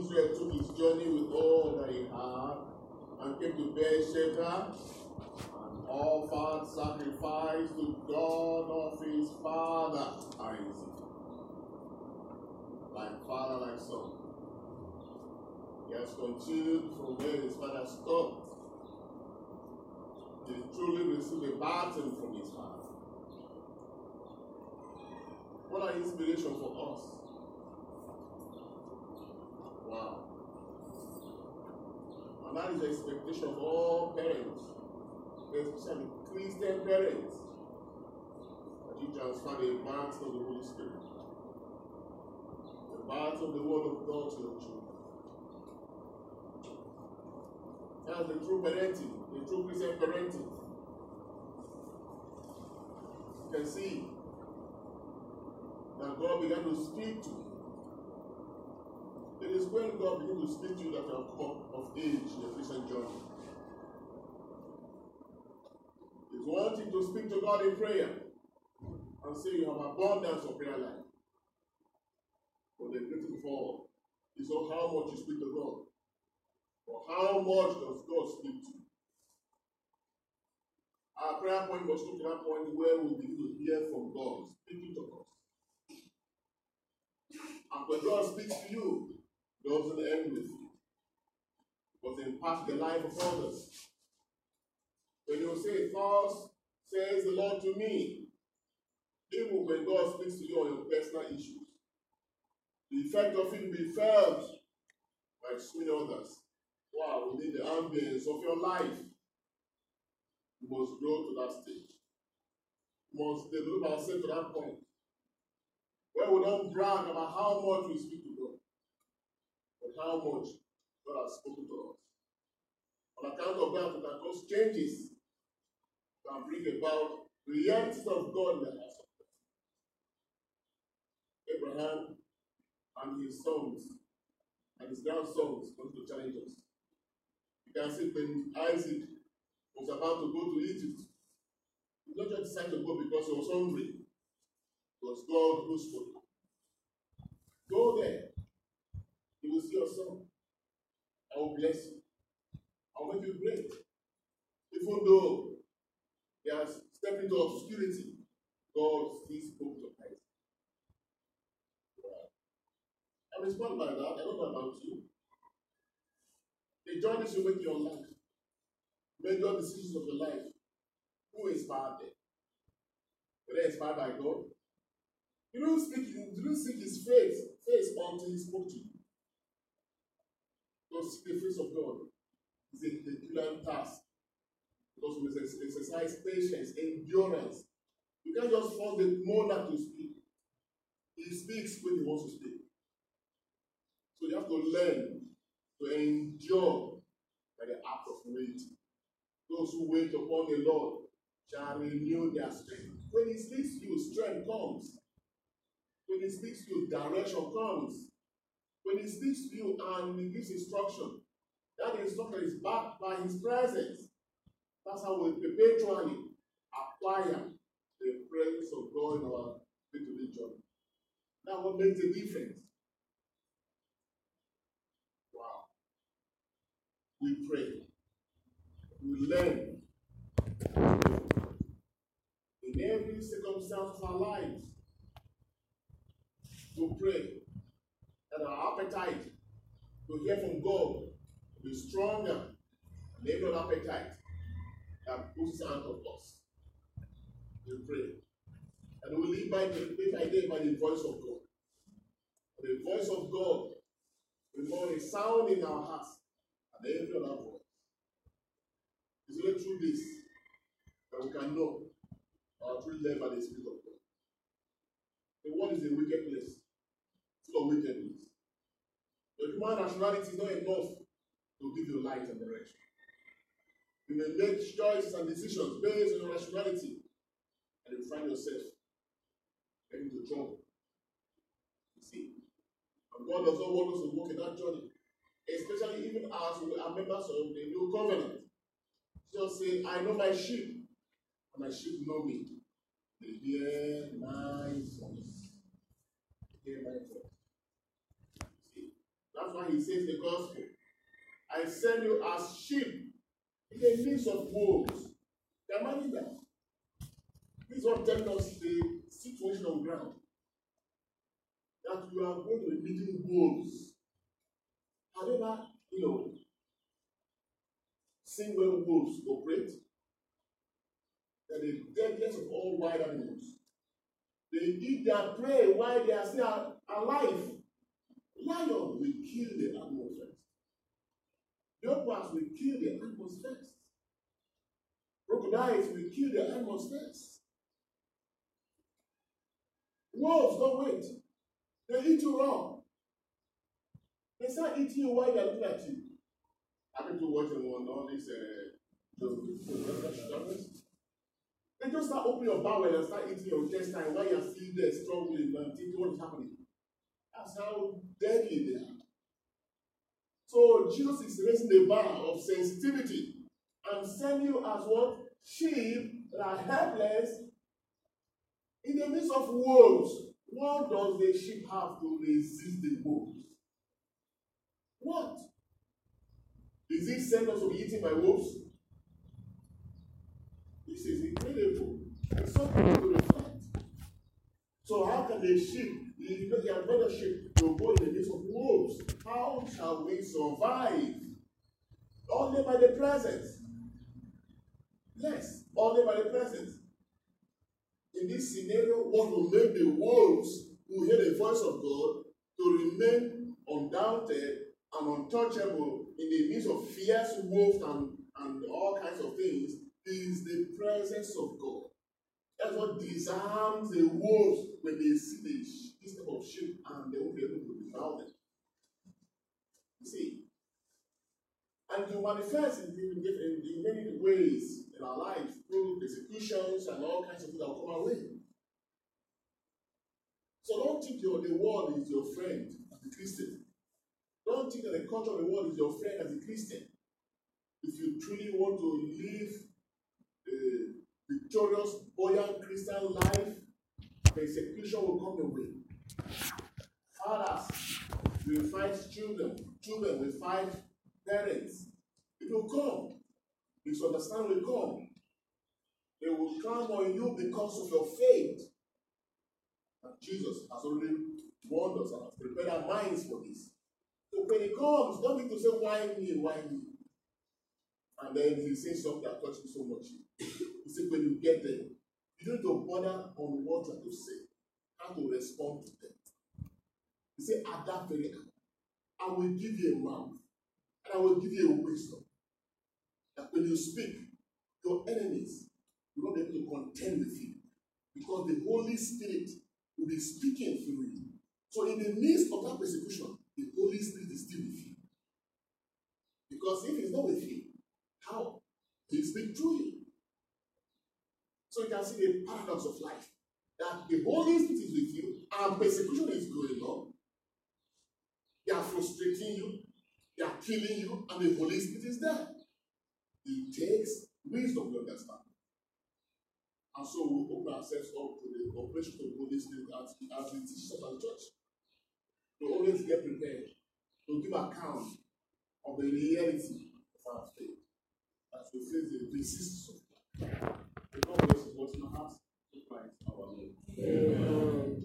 Israel took his journey with all that he had and came to Beersheba and offered sacrifice to God of his father Isaac. Like father, like son. He has continued from where his father stopped. He truly received a baton from his father. What an inspiration for us. Wow. And that is the expectation of all parents, especially Christian parents, that you transfer the baton of the Holy Spirit, the baton of the Word of God to your children. That's the true parenting, the true Christian parenting. You can see that God began to speak to. It is when God begins to speak to you that you have come of age in your Christian journey. It's one thing to speak to God in prayer and say you have abundance of prayer life. But the greatest of all is not how much you speak to God, but how much does God speak to you. Our prayer point was to that point where we begin to hear from God speaking to us. And when God speaks to you, doesn't end with you, but impact the life of others. When you say, Thus says the Lord to me, even when God speaks to you on your personal issues, the effect of it will be felt by so many others. Wow, within the ambience of your life, you must grow to that stage. You must develop ourselves to that point where we don't brag about how much we speak how much God has spoken to us. On account of that, we can cause changes can bring about realities of God of God. Abraham and his sons and his grandsons want to challenge us. You can see when Isaac was about to go to Egypt, he not just decided to go because he was hungry. It was God who spoke. Go there. You will see your son. I will bless you. I will make you great. Even though he has stepped into obscurity, God still spoke to Isaac. I'm inspired by that. I don't know about you. The journeys you make in your life, Make major decisions of your life, who inspired them? Were they inspired by God? You don't speak, you didn't seek his face, face until he spoke to you. Seek the face of God. It's a Herculean task. Because we must exercise patience, endurance. You can't just force the monarch to speak. He speaks when he wants to speak. So you have to learn to endure by the act of waiting. Those who wait upon the Lord shall renew their strength. When he speaks you, strength comes. When he speaks you, direction comes. When he speaks to you and he gives instruction, that instruction is backed by his presence. That's how we perpetually acquire the presence of God in our day-to-day journey. Now, what makes a difference? Wow. We pray. We learn. In every circumstance of our lives, we pray that our appetite to hear from God be stronger than every other appetite that pushes out of us. We pray. And we live by the day by the voice of God. The voice of God will more a sound in our hearts than every other voice. It's only through this that we can know our true led by the Spirit of God. The world is a wicked place, human rationality is not enough to give you light and direction. You may make choices and decisions based on your rationality, and you find yourself getting into trouble. You see, and God does not want us to walk in that journey, especially even as we are members of the new covenant. Just say, I know my sheep, and my sheep know me. They hear my voice. They hear my voice. That's why he says the gospel. I send you as sheep in the midst of wolves. Imagine that. This is what telling us the situation on ground. That you are going to be meeting wolves. However, you know, seen where wolves operate? They're the deadliest of all wild animals. They eat their prey while they are still alive. Lion will kill the animal first. Leopards will kill the animals first. Crocodiles will kill the animals first. Wolves don't wait. They eat you raw. They start eating you while they're looking at you. Happen to watching one all these uh, they just start opening your bowel and start eating your intestine while you're still there struggling and thinking what is happening. That's how deadly they are. So Jesus is raising the bar of sensitivity and sending you as what? Sheep that are helpless in the midst of wolves. What does the sheep have to resist the wolves? What? Is he sent us to be eaten by wolves? This is incredible. To. So how can the sheep, the, the brother sheep, will go in the midst of wolves? How shall we survive? Only by the presence. Yes, only by the presence. In this scenario, what will make the wolves who hear the voice of God to remain undoubted and untouchable in the midst of fierce wolves and, and all kinds of things is the presence of God. That's what disarms the wolves when they see the, this type of sheep and they won't be able to devour them. You see? And to manifest in, in, in, many ways in our lives through persecutions and all kinds of things that will come our way. So don't think your, the world is your friend as a Christian. Don't think that the culture of the world is your friend as a Christian. If you truly want to live victorious, buoyant Christian life, persecution will come your way. Fathers will fight children, children will fight parents. It will come. Misunderstanding will come. They will come on you because of your faith. And Jesus has already warned us and has prepared our minds for this. So when he comes, don't need to say, why me, why me? And then he says something that touched me so much. He when you get there, you don't need to bother on what you to say, how to respond to them. He said, at that very hour, I will give you a mouth, and I will give you a wisdom. That when you speak, your enemies will not be able to contend with you. Because the Holy Spirit will be speaking through you. So in the midst of that persecution, the Holy Spirit is still with you. Because if he's not with you, how? He speak through you. So you can see the paradox of life. That the Holy Spirit is with you and persecution is going on. They are frustrating you, they are killing you, and the Holy Spirit is there. It takes wisdom to understand. And so we open ourselves up to the operation of the Holy Spirit as, as we teach us as church. To always get prepared to give account of the reality of our faith as we face the resistance of God. Amen.